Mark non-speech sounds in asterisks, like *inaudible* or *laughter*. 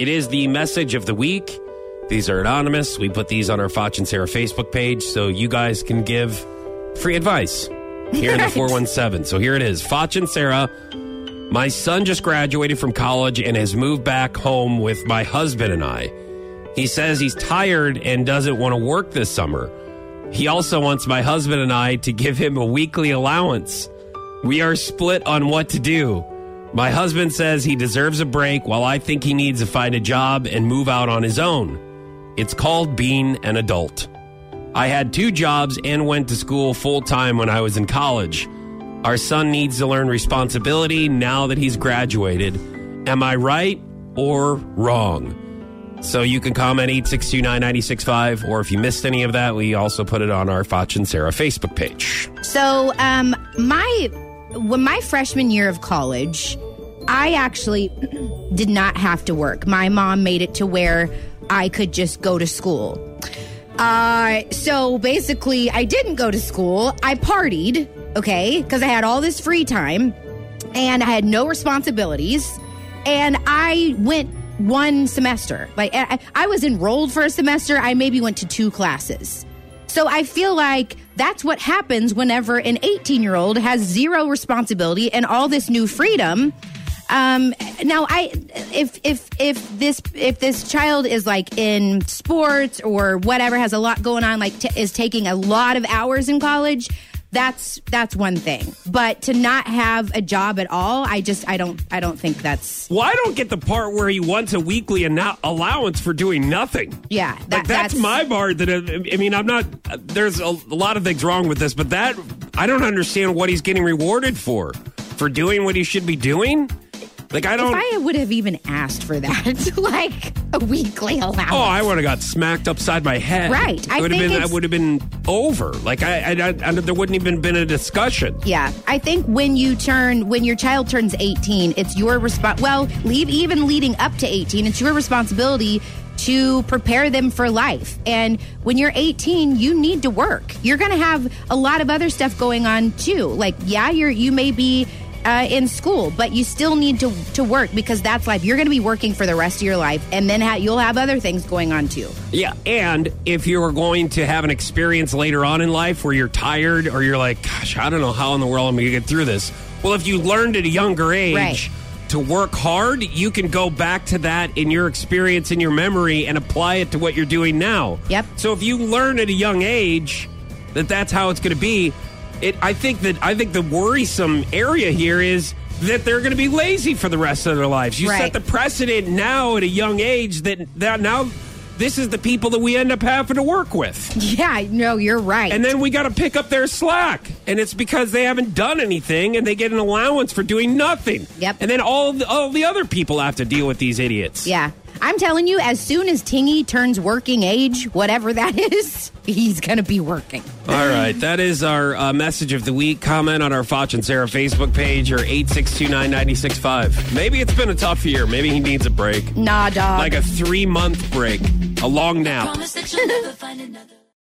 It is the message of the week. These are anonymous. We put these on our Foch and Sarah Facebook page so you guys can give free advice here in the *laughs* 417. So here it is Foch and Sarah. My son just graduated from college and has moved back home with my husband and I. He says he's tired and doesn't want to work this summer. He also wants my husband and I to give him a weekly allowance. We are split on what to do. My husband says he deserves a break while I think he needs to find a job and move out on his own. It's called being an adult. I had two jobs and went to school full time when I was in college. Our son needs to learn responsibility now that he's graduated. Am I right or wrong? So you can comment 8629965, or if you missed any of that, we also put it on our Foch and Sarah Facebook page. So, um, my when my freshman year of college, I actually *clears throat* did not have to work. My mom made it to where I could just go to school. Uh, so basically, I didn't go to school. I partied, okay, because I had all this free time and I had no responsibilities. And I went one semester. Like, I, I was enrolled for a semester. I maybe went to two classes. So I feel like that's what happens whenever an 18 year old has zero responsibility and all this new freedom. Um, now I, if, if, if this, if this child is like in sports or whatever, has a lot going on, like t- is taking a lot of hours in college, that's, that's one thing. But to not have a job at all, I just, I don't, I don't think that's, Well, I don't get the part where he wants a weekly allowance for doing nothing. yeah, that, like that's, my part. That I mean, I'm not. There's a, a lot of things wrong with this, but that I don't understand what he's getting rewarded for for doing what he should be doing. Like I don't. If I would have even asked for that, *laughs* like a weekly allowance. Oh, I would have got smacked upside my head. Right. I It would have think been. I would have been over. Like I, I, I, there wouldn't even been a discussion. Yeah, I think when you turn when your child turns 18, it's your response. Well, leave even leading up to 18, it's your responsibility to prepare them for life. And when you're 18, you need to work. You're going to have a lot of other stuff going on too. Like, yeah, you're you may be uh, in school, but you still need to to work because that's life. You're going to be working for the rest of your life, and then ha- you'll have other things going on too. Yeah, and if you're going to have an experience later on in life where you're tired or you're like, gosh, I don't know how in the world I'm going to get through this. Well, if you learned at a younger age Right. to work hard, you can go back to that in your experience in your memory and apply it to what you're doing now. Yep. So if you learn at a young age that that's how it's going to be, it I think that I think the worrisome area here is that they're going to be lazy for the rest of their lives. You set the precedent now at a young age that that now this is the people that we end up having to work with. Yeah, no, you're right. And then we got to pick up their slack. And it's because they haven't done anything and they get an allowance for doing nothing. Yep. And then all the, all the other people have to deal with these idiots. Yeah. I'm telling you, as soon as Tingy turns working age, whatever that *laughs* is, he's going to be working. All right. That is our uh, message of the week. Comment on our Foch and Sarah Facebook page or 8629965. Maybe it's been a tough year. Maybe he needs a break. Nah, dog. Like a three month break, a long nap.